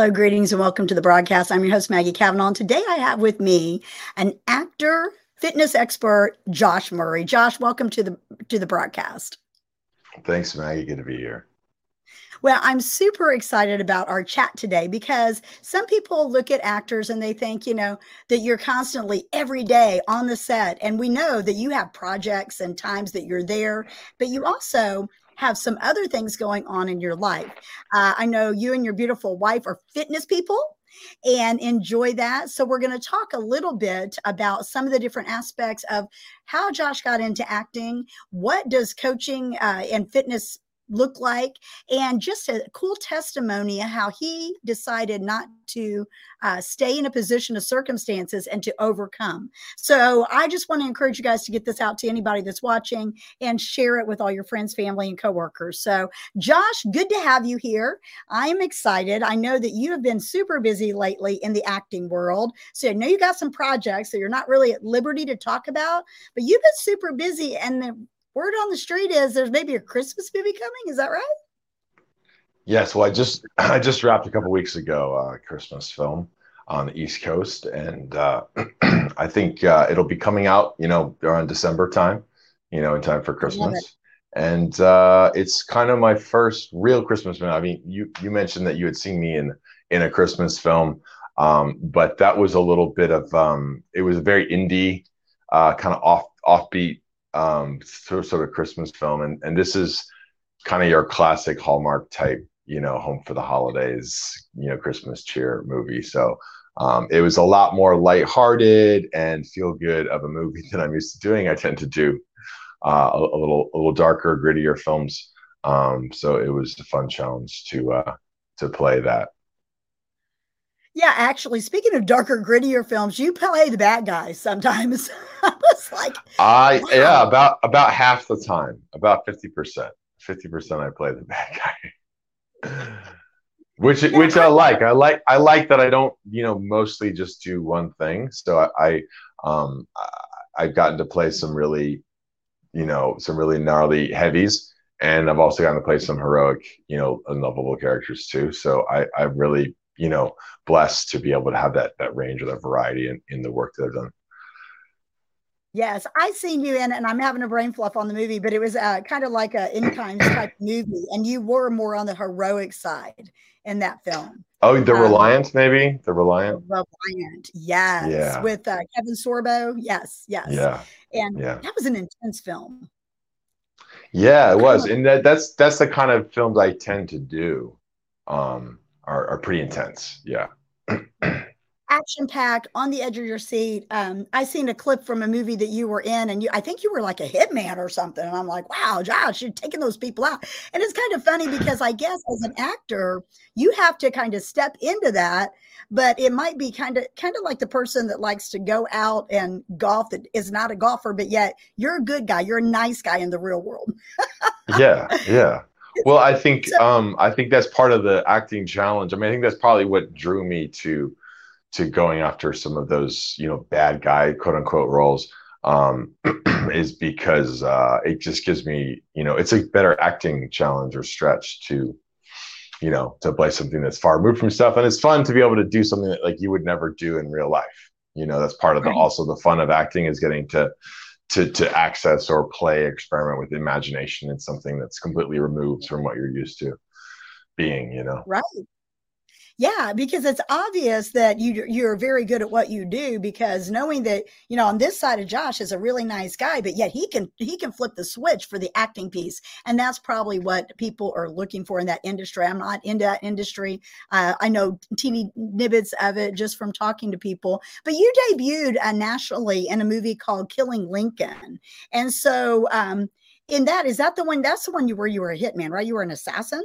Hello, greetings, and welcome to the broadcast. I'm your host, Maggie Cavanaugh. And today I have with me an actor, fitness expert, Josh Murray. Josh, welcome to the to the broadcast. Thanks, Maggie. Good to be here. Well, I'm super excited about our chat today because some people look at actors and they think, you know, that you're constantly every day on the set. And we know that you have projects and times that you're there, but you also have some other things going on in your life. Uh, I know you and your beautiful wife are fitness people and enjoy that. So, we're going to talk a little bit about some of the different aspects of how Josh got into acting. What does coaching uh, and fitness look like and just a cool testimony of how he decided not to uh, stay in a position of circumstances and to overcome. So i just want to encourage you guys to get this out to anybody that's watching and share it with all your friends family and coworkers. So josh good to have you here. I'm excited. I know that you have been super busy lately in the acting world. So i know you got some projects that you're not really at liberty to talk about but you've been super busy and the word on the street is there's maybe a Christmas movie coming. Is that right? Yes. Well, I just I just wrapped a couple weeks ago a uh, Christmas film on the East Coast, and uh, I think uh, it'll be coming out, you know, around December time, you know, in time for Christmas. And uh, it's kind of my first real Christmas film. I mean, you you mentioned that you had seen me in in a Christmas film, um, but that was a little bit of um, it was a very indie, uh, kind of off offbeat um, sort of Christmas film, and and this is kind of your classic Hallmark type, you know, home for the holidays, you know, Christmas cheer movie. So um, it was a lot more lighthearted and feel good of a movie than I'm used to doing. I tend to do uh, a, a, little a little darker, grittier films. Um, so it was a fun challenge to uh, to play that. Yeah, actually, speaking of darker, grittier films, you play the bad guys sometimes. I was like, I wow. yeah, about about half the time, about fifty percent, fifty percent, I play the bad guy, which yeah, which I, I like. I like I like that I don't you know mostly just do one thing. So I, I um I've gotten to play some really you know some really gnarly heavies and I've also gotten to play some heroic, you know, lovable characters too. So I, I really you know blessed to be able to have that that range or that variety in, in the work that I've done. Yes, I've seen you in, and I'm having a brain fluff on the movie, but it was uh, kind of like a in kind type movie, and you were more on the heroic side in that film. Oh, the um, Reliant, maybe the Reliant. The Reliant, yes, yeah. with uh, Kevin Sorbo, yes, yes, yeah, and yeah. that was an intense film. Yeah, it was, and that, that's that's the kind of films I tend to do. Um, are, are pretty intense. Yeah. action packed on the edge of your seat. Um, I seen a clip from a movie that you were in, and you I think you were like a hitman or something. And I'm like, wow, Josh, you're taking those people out. And it's kind of funny because I guess as an actor, you have to kind of step into that. But it might be kind of kind of like the person that likes to go out and golf that is not a golfer, but yet you're a good guy. You're a nice guy in the real world. yeah, yeah well i think um i think that's part of the acting challenge. I mean i think that's probably what drew me to to going after some of those you know bad guy quote unquote roles um is because uh it just gives me you know it's a better acting challenge or stretch to you know to play something that's far removed from stuff. And it's fun to be able to do something that like you would never do in real life. You know that's part of the also the fun of acting is getting to to to access or play experiment with imagination in something that's completely removed from what you're used to being you know? Right yeah, because it's obvious that you you're very good at what you do because knowing that, you know, on this side of Josh is a really nice guy, but yet he can he can flip the switch for the acting piece. And that's probably what people are looking for in that industry. I'm not into that industry. Uh, I know teeny nibbits of it just from talking to people. But you debuted uh, nationally in a movie called Killing Lincoln. And so um in that is that the one that's the one you were you were a hitman, right? You were an assassin?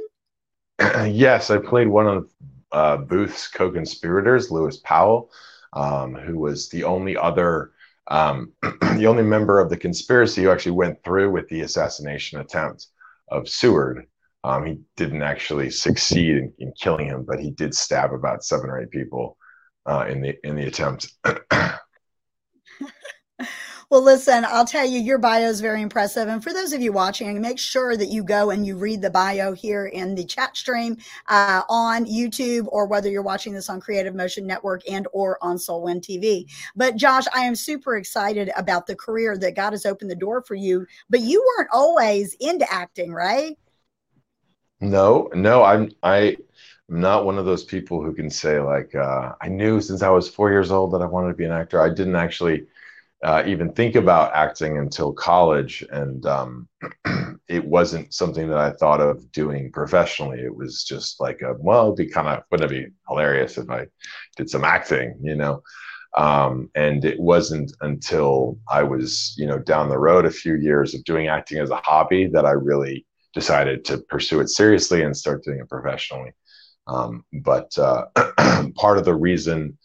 yes, I played one of uh, Booth's co-conspirators, Lewis Powell, um, who was the only other, um, the only member of the conspiracy who actually went through with the assassination attempt of Seward. Um, he didn't actually succeed in, in, killing him, but he did stab about seven or eight people uh, in the in the attempt. Well, listen, I'll tell you, your bio is very impressive. And for those of you watching, make sure that you go and you read the bio here in the chat stream uh, on YouTube or whether you're watching this on Creative Motion Network and or on SoulWin TV. But Josh, I am super excited about the career that God has opened the door for you. But you weren't always into acting, right? No, no, I'm I I'm not one of those people who can say like uh, I knew since I was four years old that I wanted to be an actor. I didn't actually uh, even think about acting until college, and um, it wasn't something that I thought of doing professionally. It was just like, a, well, it'd be kind of wouldn't it be hilarious if I did some acting, you know? Um, and it wasn't until I was, you know, down the road a few years of doing acting as a hobby that I really decided to pursue it seriously and start doing it professionally. Um, but uh, part of the reason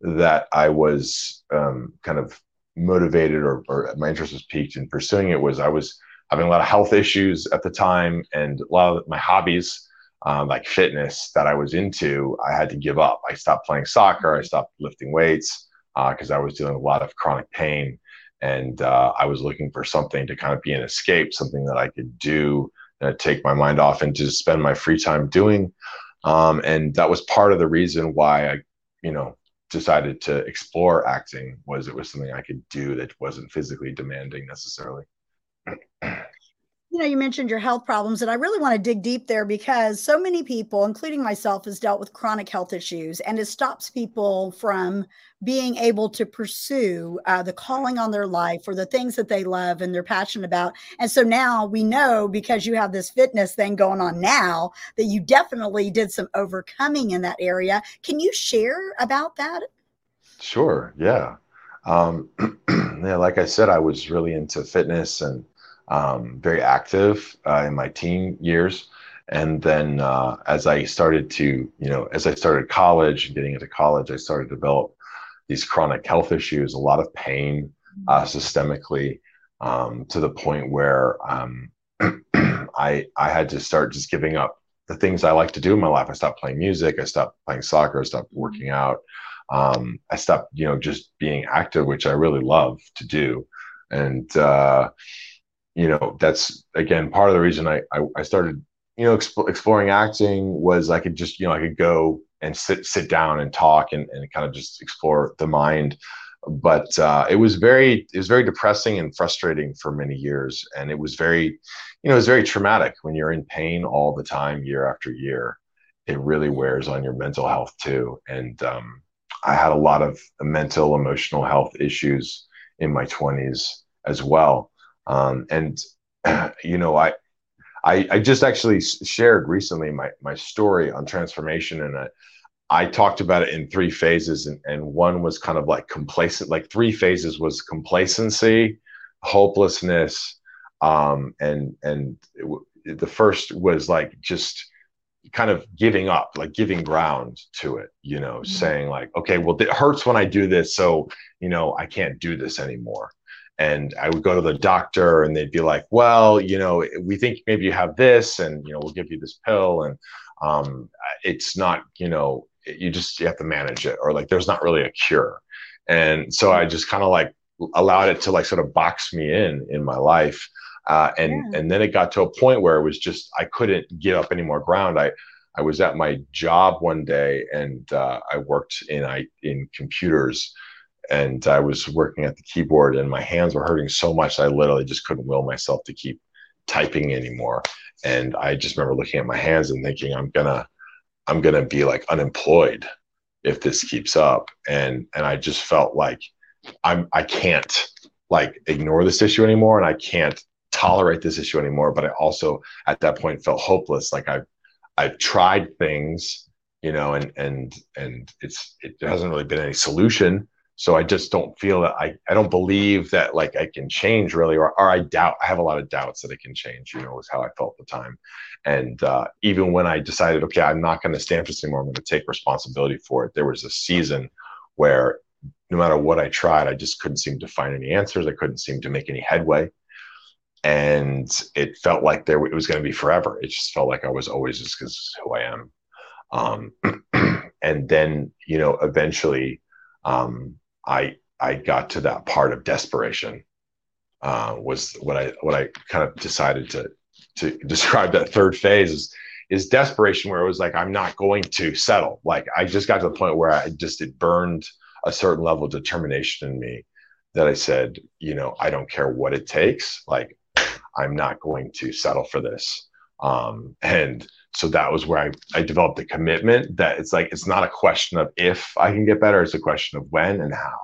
that I was um, kind of motivated or, or, my interest was piqued in pursuing it was I was having a lot of health issues at the time and a lot of my hobbies, um, like fitness that I was into, I had to give up. I stopped playing soccer. I stopped lifting weights because uh, I was dealing with a lot of chronic pain. And uh, I was looking for something to kind of be an escape, something that I could do, uh, take my mind off and to spend my free time doing. Um, and that was part of the reason why I, you know, decided to explore acting was it was something I could do that wasn't physically demanding necessarily. you know, you mentioned your health problems, and I really want to dig deep there because so many people, including myself, has dealt with chronic health issues, and it stops people from being able to pursue uh, the calling on their life or the things that they love and they're passionate about. And so now we know because you have this fitness thing going on now that you definitely did some overcoming in that area. Can you share about that? Sure. Yeah. Um, yeah. Like I said, I was really into fitness and um, very active uh, in my teen years. And then uh, as I started to, you know, as I started college and getting into college, I started to develop these chronic health issues, a lot of pain uh, systemically, um, to the point where um, I I had to start just giving up the things I like to do in my life. I stopped playing music. I stopped playing soccer. I stopped working out. Um, I stopped, you know, just being active, which I really love to do. And uh, you know, that's again part of the reason I I, I started, you know, exp- exploring acting was I could just, you know, I could go and sit sit down and talk and, and kind of just explore the mind. But uh, it was very it was very depressing and frustrating for many years, and it was very, you know, it was very traumatic when you're in pain all the time, year after year. It really wears on your mental health too, and um, I had a lot of mental, emotional health issues in my 20s as well. Um, and you know, I, I, I just actually shared recently my my story on transformation, and I, I talked about it in three phases, and, and one was kind of like complacent. Like three phases was complacency, hopelessness, um, and and it, the first was like just kind of giving up, like giving ground to it, you know, mm-hmm. saying like, okay, well, it hurts when I do this, so you know, I can't do this anymore and I would go to the doctor and they'd be like, well, you know, we think maybe you have this and, you know, we'll give you this pill. And um, it's not, you know, you just, you have to manage it or like, there's not really a cure. And so I just kind of like allowed it to like sort of box me in, in my life. Uh, and, yeah. and then it got to a point where it was just, I couldn't get up any more ground. I, I was at my job one day and uh, I worked in, I, in computers and I was working at the keyboard and my hands were hurting so much I literally just couldn't will myself to keep typing anymore. And I just remember looking at my hands and thinking, I'm gonna, I'm gonna be like unemployed if this keeps up. And and I just felt like I'm I can't like ignore this issue anymore and I can't tolerate this issue anymore. But I also at that point felt hopeless. Like I've I've tried things, you know, and and and it's it hasn't really been any solution so i just don't feel that i i don't believe that like i can change really or, or i doubt i have a lot of doubts that it can change you know is how i felt at the time. And uh, even when i decided okay i'm not going to stand for this anymore i'm going to take responsibility for it there was a season where no matter what i tried i just couldn't seem to find any answers i couldn't seem to make any headway. And it felt like there it was going to be forever. It just felt like i was always just because who i am. Um, and then you know eventually um, I I got to that part of desperation uh, was what I what I kind of decided to to describe that third phase is is desperation where it was like i'm not going to settle. Like i just got to the point where i just it burned a certain level of determination in me that i said you know i don't care what it takes. Like i'm not going to settle for this. Um, and so that was where I, I developed the commitment that it's like it's not a question of if i can get better it's a question of when and how.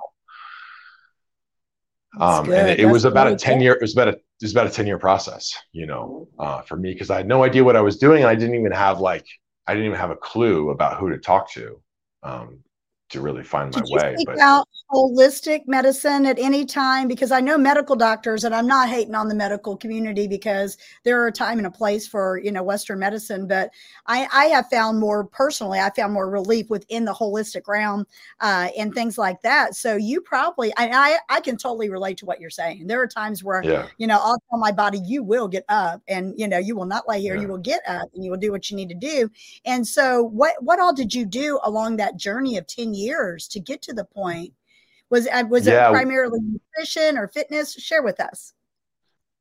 Um, and it, it was about a 10 year it was about a it was about a 10 year process you know uh, for me because i had no idea what i was doing and i didn't even have like i didn't even have a clue about who to talk to. Um, to really find my Did way. You but out holistic medicine at any time because I know medical doctors, and I'm not hating on the medical community because there are a time and a place for you know Western medicine, but I, I have found more personally, I found more relief within the holistic realm uh, and things like that. So you probably, I, I, I can totally relate to what you're saying. There are times where yeah. you know I'll tell my body, you will get up, and you know you will not lay here, yeah. you will get up, and you will do what you need to do. And so, what what all did you do along that journey of ten years to get to the point? Was uh, was yeah. it primarily nutrition or fitness? Share with us.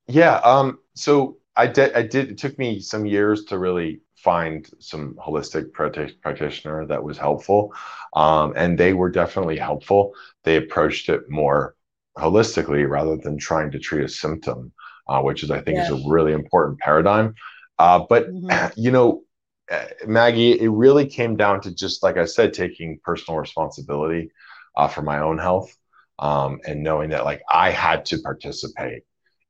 Yeah. Um. So I did. I did. It took me some years to really find some holistic practitioner that was helpful, um, and they were definitely helpful. They approached it more holistically rather than trying to treat a symptom, uh, which is I think yeah. is a really important paradigm. Uh, but mm-hmm. you know, Maggie, it really came down to just like I said, taking personal responsibility uh, for my own health um, and knowing that like I had to participate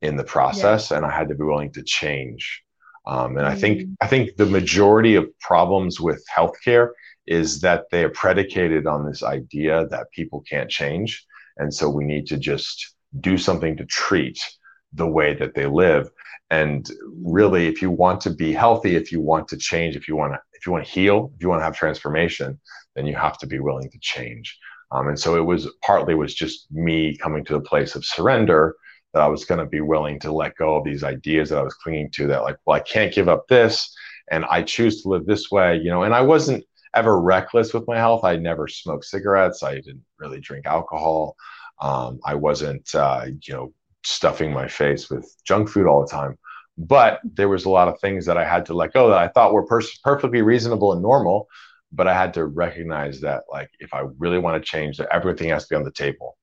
in the process yeah. and I had to be willing to change. Um, and mm-hmm. I think mm. I think the majority of problems with healthcare is that they are predicated on this idea that people can't change, and so we need to just do something to treat the way that they live. And really if you want to be healthy if you want to change if you want to if you want to heal if you want to have transformation then you have to be willing to change. Um, and so it was partly was just me coming to a place of surrender that i was going to be willing to let go of these ideas that i was clinging to that like well i can't give up this and i choose to live this way you know? And i wasn't ever reckless with my health. I never smoked cigarettes. I didn't really drink alcohol. Um, i wasn't uh, you know stuffing my face with junk food all the time. But there was a lot of things that I had to let go that I thought were pers- perfectly reasonable and normal. But I had to recognize that, like, if I really want to change, that everything has to be on the table.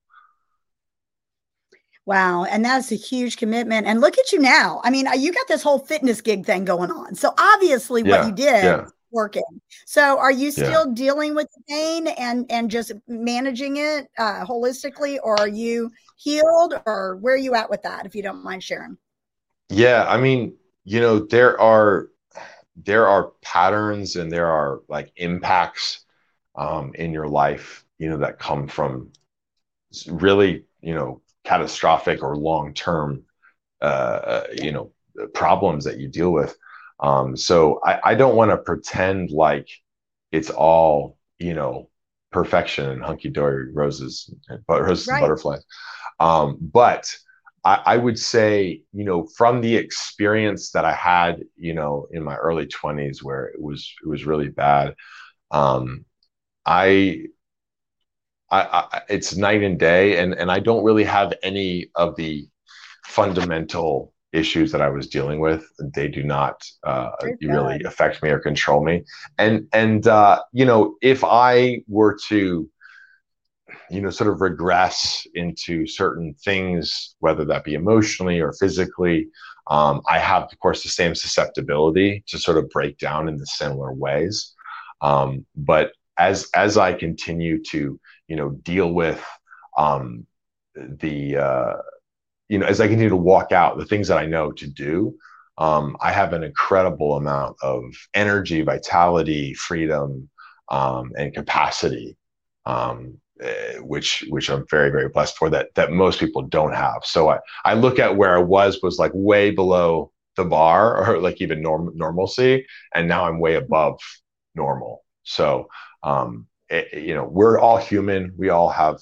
Wow. And that's a huge commitment. And look at you now. I mean, uh, you got this whole fitness gig thing going on. So obviously, yeah, what you did yeah. Working. So are you still yeah. dealing with the pain and and just managing it uh, holistically, or are you healed or where are you at with that if you don't mind sharing yeah i mean you know there are there are patterns and there are like impacts um, in your life you know that come from really you know catastrophic or long term uh, uh, you know problems that you deal with um, so I, I don't want to pretend like it's all you know perfection and hunky dory roses, but roses right. and butterflies. Um, but I, I, would say, you know, from the experience that I had, you know, in my early 20s where it was it was really bad, um, I, I, I it's night and day, and and I don't really have any of the fundamental issues that I was dealing with. They do not uh, really affect me or control me. And and uh, you know, if I were to you know sort of regress into certain things whether that be emotionally or physically um, i have of course the same susceptibility to sort of break down in the similar ways um, but as as i continue to you know deal with um, the uh, you know as i continue to walk out the things that i know to do um, i have an incredible amount of energy vitality freedom um, and capacity um, uh, which which I'm very very blessed for that that most people don't have. So I I look at where I was was like way below the bar or like even norm normalcy, and now I'm way above normal. So um, it, eh, you know we're all human. We all have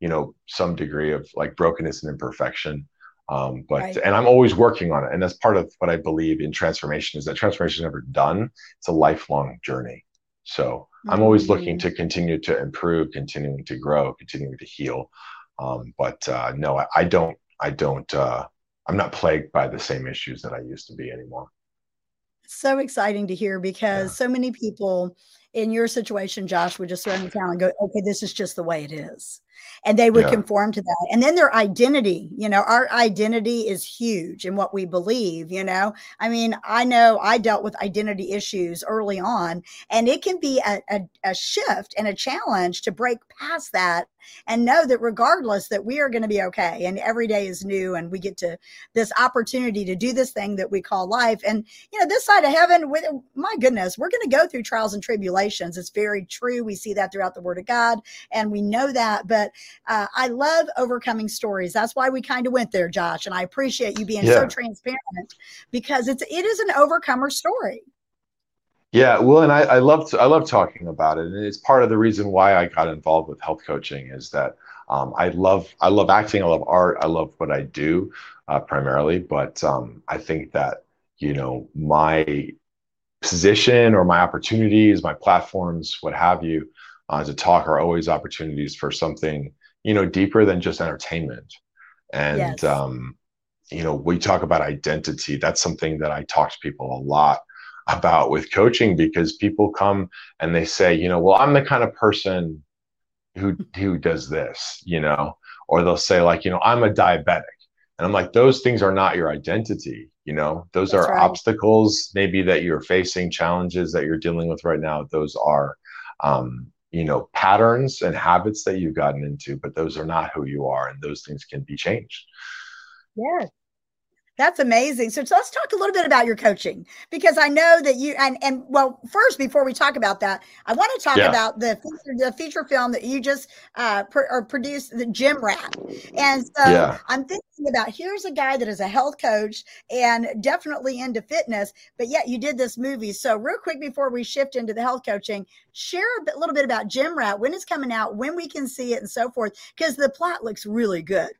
you know some degree of like brokenness and imperfection. Um, but right. and I'm always working on it, and that's part of what I believe in transformation is that transformation is never done. It's a lifelong journey. So I'm always looking to continue to improve, continuing to grow, continuing to heal. Um, but uh, no, I, I, don't I don't uh, I'm not plagued by the same issues that I used to be anymore. So exciting to hear because yeah. so many people in your situation, Josh, would just throw in the towel and go, okay, this is just the way it is. And they would yeah. conform to that. And then their identity you know our identity is huge in what we believe you know? I mean i know i dealt with identity issues early on and it can be a, a, a shift and a challenge to break past that and know that regardless that we are going to be okay and every day is new and we get to this opportunity to do this thing that we call life. And you know this side of heaven with my goodness we're going to go through trials and tribulations it's very true we see that throughout the word of god and we know that but uh, I love overcoming stories. That's why we kind of went there, Josh. And I appreciate you being yeah. so transparent because it's it is an overcomer story. Yeah, well, and I, I love to, I love talking about it, and it's part of the reason why I got involved with health coaching is that um, I love I love acting, I love art, I love what I do uh, primarily, but um, I think that you know my position or my opportunities, my platforms, what have you, uh, to talk are always opportunities for something you know deeper than just entertainment. And yes. um, you know we talk about identity. That's something that i talk to people a lot about with coaching because people come and they say you know well i'm the kind of person who who does this you know? Or they'll say like you know i'm a diabetic. And i'm like those things are not your identity you know those That's are right. obstacles maybe that you're facing challenges that you're dealing with right now. Those are um, you know patterns and habits that you've gotten into but those are not who you are and those things can be changed. Yes that's amazing. So, so, let's talk a little bit about your coaching because I know that you and and well, first before we talk about that, I want to talk yeah. about the the feature film that you just uh, pr- or produced, the Gym Rat. And so yeah. I'm thinking about here's a guy that is a health coach and definitely into fitness, but yet you did this movie. So, real quick before we shift into the health coaching, share a bit, little bit about Gym Rat, when it's coming out, when we can see it, and so forth, because the plot looks really good.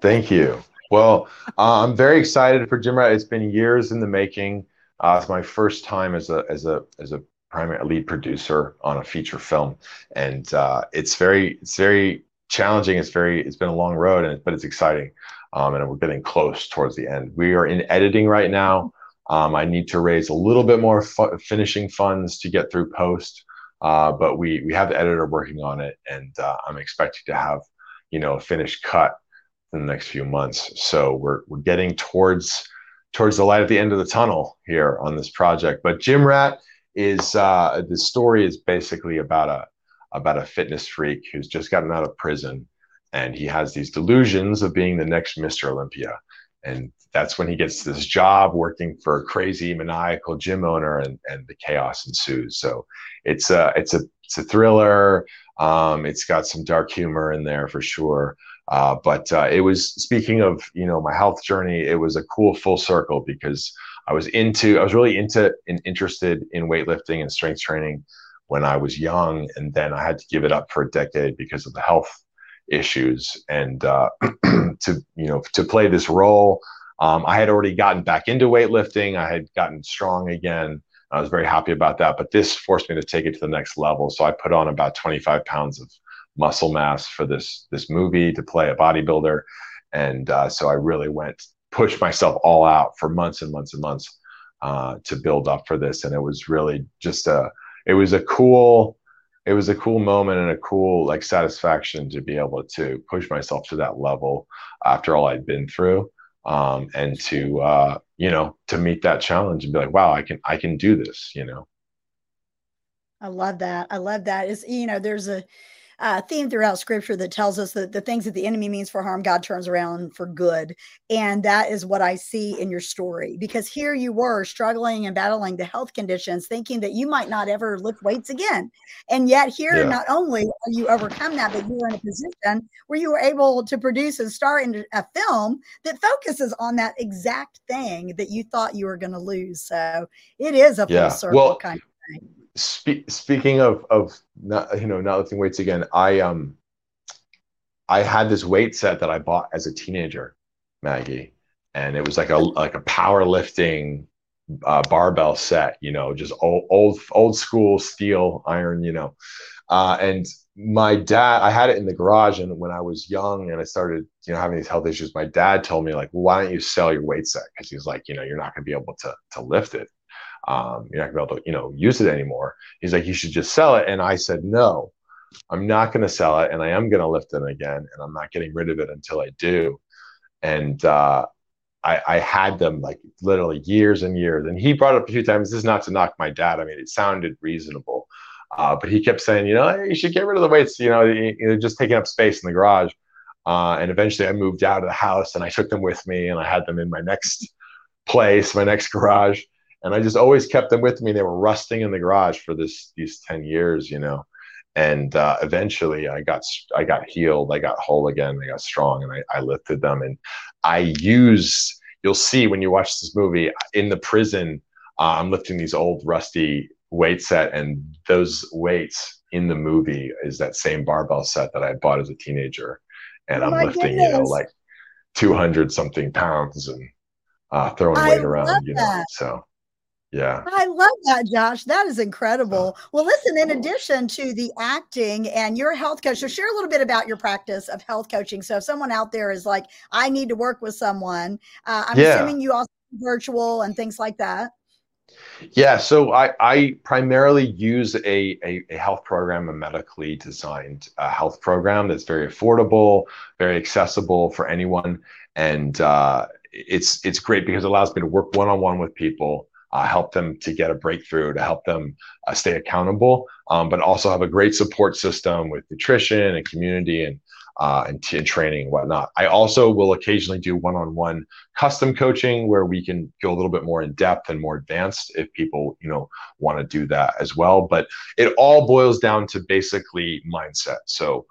Thank you. Well, uh, I'm very excited for Gym Rat. It's been years in the making. Uh, it's my first time as a as a as a primary lead producer on a feature film, and uh, it's very it's very challenging. It's very it's been a long road, and but it's exciting, um, and we're getting close towards the end. We are in editing right now. Um, I need to raise a little bit more fu- finishing funds to get through post, uh, but we we have the editor working on it, and uh, I'm expecting to have you know a finished cut in the next few months. So we're we're getting towards towards the light at the end of the tunnel here on this project. But Gym Rat is uh, the story is basically about a about a fitness freak who's just gotten out of prison and he has these delusions of being the next Mr. Olympia. And that's when he gets this job working for a crazy maniacal gym owner and, and the chaos ensues. So it's a it's a it's a thriller. Um, it's got some dark humor in there for sure. Uh, but uh, it was speaking of you know my health journey. It was a cool full circle because I was into I was really into and interested in weightlifting and strength training when I was young, and then I had to give it up for a decade because of the health issues. And uh, to you know to play this role, um, I had already gotten back into weightlifting. I had gotten strong again. I was very happy about that, but this forced me to take it to the next level. So I put on about 25 pounds of muscle mass for this this movie to play a bodybuilder, and uh, so I really went pushed myself all out for months and months and months uh, to build up for this, and it was really just a it was a cool it was a cool moment and a cool like satisfaction to be able to push myself to that level after all I'd been through. Um, and to uh, you know to meet that challenge and be like wow i can i can do this you know? I love that. I love that. Is you know there's a uh, theme throughout scripture that tells us that the things that the enemy means for harm, God turns around for good. And that is what I see in your story because here you were struggling and battling the health conditions, thinking that you might not ever lift weights again. And yet, here, yeah. not only are you overcome that, but you are in a position where you were able to produce and star in a film that focuses on that exact thing that you thought you were going to lose. So it is a full yeah. circle well, kind of thing Spe- speaking of of not you know not lifting weights again, I um I had this weight set that I bought as a teenager, Maggie, and it was like a like a powerlifting uh, barbell set, you know, just old old old school steel iron, you know. Uh, and my dad, I had it in the garage, and when I was young and I started, you know, having these health issues, my dad told me like, well, why don't you sell your weight set? Because he's like, you know, you're not going to be able to to lift it. Um, you're not to be able to, you know, use it anymore. He's like, you should just sell it. And I said, no, I'm not going to sell it, and I am going to lift it again, and I'm not getting rid of it until I do. And uh, I, I, had them like literally years and years. And he brought up a few times. This is not to knock my dad. I mean, it sounded reasonable, uh, but he kept saying, you know, you should get rid of the weights. You know, you're just taking up space in the garage. Uh, and eventually, I moved out of the house, and I took them with me, and I had them in my next place, my next garage. And I just always kept them with me. They were rusting in the garage for this these ten years, you know and uh, eventually I got I got healed, I got whole again, I got strong, and I, I lifted them. And I use you'll see when you watch this movie in the prison, uh, I'm lifting these old rusty weight set, and those weights in the movie is that same barbell set that I bought as a teenager, and oh I'm lifting goodness. you know like 200 something pounds and uh, throwing I weight around, you know. That. So yeah. I love that, Josh. That is incredible. Well, listen, in addition to the acting and your health coach, so share a little bit about your practice of health coaching. So if someone out there is like, I need to work with someone, uh, I'm yeah. assuming you also virtual and things like that. Yeah, so I, I primarily use a, a, a, health program, a medically designed uh, health program that's very affordable, very accessible for anyone, and uh, it's it's great because it allows me to work one on one with people uh, help them to get a breakthrough, to help them uh, stay accountable, um, but also have a great support system with nutrition and community and uh, and, t- and, training and whatnot. I also will occasionally do one-on-one custom coaching where we can go a little bit more in depth and more advanced if people you know want to do that as well. But it all boils down to basically mindset. So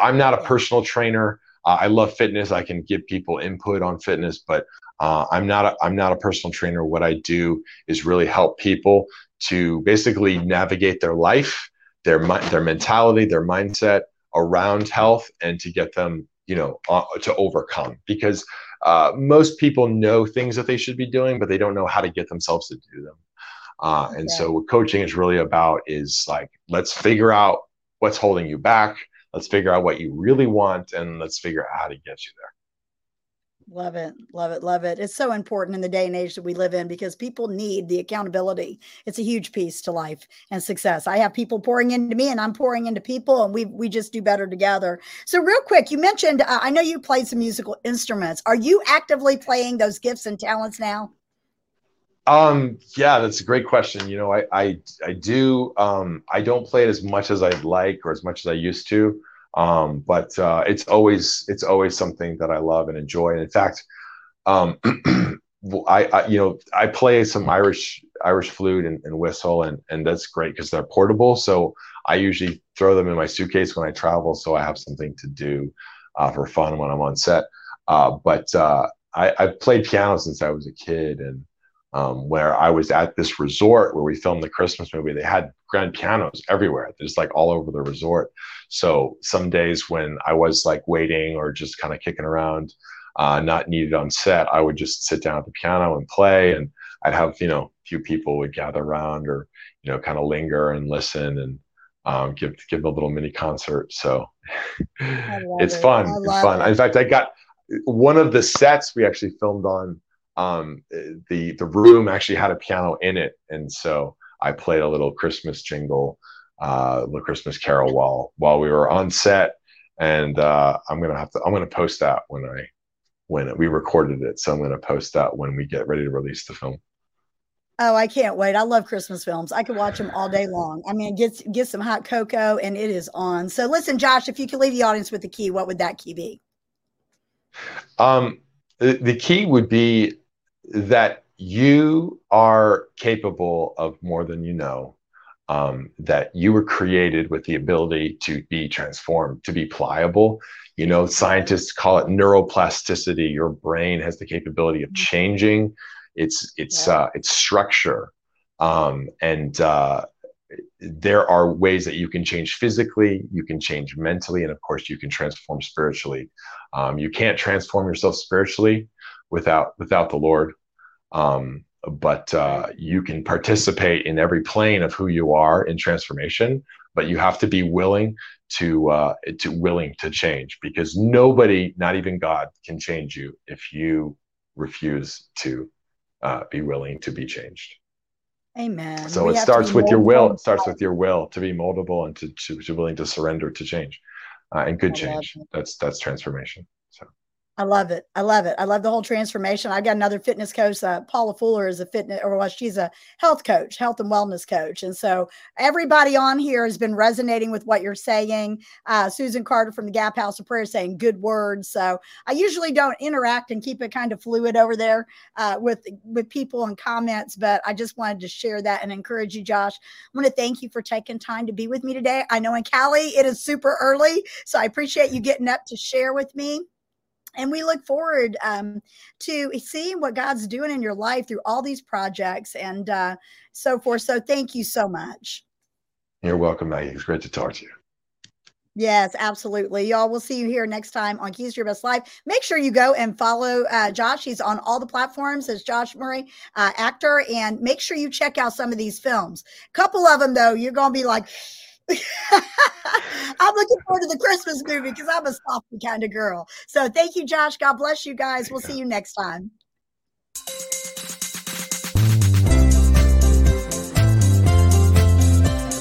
I'm not a personal trainer. Uh, I love fitness. I can give people input on fitness, but uh, I'm not a, I'm not a personal trainer. What I do is really help people to basically navigate their life, their their mentality, their mindset around health, and to get them you know uh, to overcome. Because uh, most people know things that they should be doing, but they don't know how to get themselves to do them. Uh, and so what coaching is really about is like let's figure out what's holding you back. Let's figure out what you really want, and let's figure out how to get you there. Love it. Love it. Love it. It's so important in the day and age that we live in because people need the accountability. It's a huge piece to life and success. I have people pouring into me and I'm pouring into people and we we just do better together. So real quick, you mentioned uh, I know you played some musical instruments. Are you actively playing those gifts and talents now? Um yeah, that's a great question. You know, I I I do um I don't play it as much as I'd like or as much as I used to. Um, but uh, it's always it's always something that I love and enjoy. And in fact, um, I, I, you know I play some Irish Irish flute and, and whistle, and and that's great because they're portable. So I usually throw them in my suitcase when I travel, so I have something to do uh, for fun when I'm on set. Uh, but uh, I, I've played piano since I was a kid, and um, where I was at this resort where we filmed the Christmas movie. They had grand pianos everywhere, just like all over the resort. So some days when I was like waiting or just kind of kicking around, uh, not needed on set, I would just sit down at the piano and play. And I'd have, you know, a few people would gather around or, you know, kind of linger and listen and um, give give a little mini concert. So it's it. fun. It's fun. It. In fact, I got one of the sets we actually filmed on um, the the room actually had a piano in it, and so I played a little Christmas jingle, uh, little Christmas carol while while we were on set, and uh, I'm gonna have to I'm gonna post that when I when we recorded it, so I'm gonna post that when we get ready to release the film. Oh, I can't wait. I love Christmas films. I could watch them all day long. I mean, get get some hot cocoa and it is on. So listen, Josh, if you could leave the audience with a key, what would that key be? Um, the, the key would be that you are capable of more than you know. Um, that you were created with the ability to be transformed, to be pliable. You know, scientists call it neuroplasticity. Your brain has the capability of mm-hmm. changing its its yeah. uh, its structure, um, and uh, there are ways that you can change physically, you can change mentally, and of course, you can transform spiritually. Um, you can't transform yourself spiritually without without the Lord. Um, but uh, you can participate in every plane of who you are in transformation, but you have to be willing to uh, to willing to change because nobody, not even God, can change you if you refuse to uh, be willing to be changed. Amen. So we it starts with your will. It starts with your will to be moldable and to, to, to willing to surrender to change, uh, and good change. That's that's transformation. I love it. I love it. I love the whole transformation. I got another fitness coach. Uh, Paula Fuller is a fitness, or well, she's a health coach, health and wellness coach. And so everybody on here has been resonating with what you're saying. Uh, Susan Carter from the Gap House of Prayer saying good words. So I usually don't interact and keep it kind of fluid over there uh, with with people and comments, but I just wanted to share that and encourage you, Josh. I want to thank you for taking time to be with me today. I know in Cali it is super early, so I appreciate you getting up to share with me and we look forward um, to seeing what God's doing in your life through all these projects and uh, so forth. So thank you so much. You're welcome, Maggie. It's great to talk to you. Yes, absolutely. Y'all, we'll see you here next time on Keys to Your Best Life. Make sure you go and follow uh, Josh. He's on all the platforms as Josh Murray, uh, actor. And make sure you check out some of these films. A couple of them, though, you're going to be like, I'm looking forward to the Christmas movie because I'm a softy kind of girl. So thank you, Josh. God bless you guys. We'll see you next time.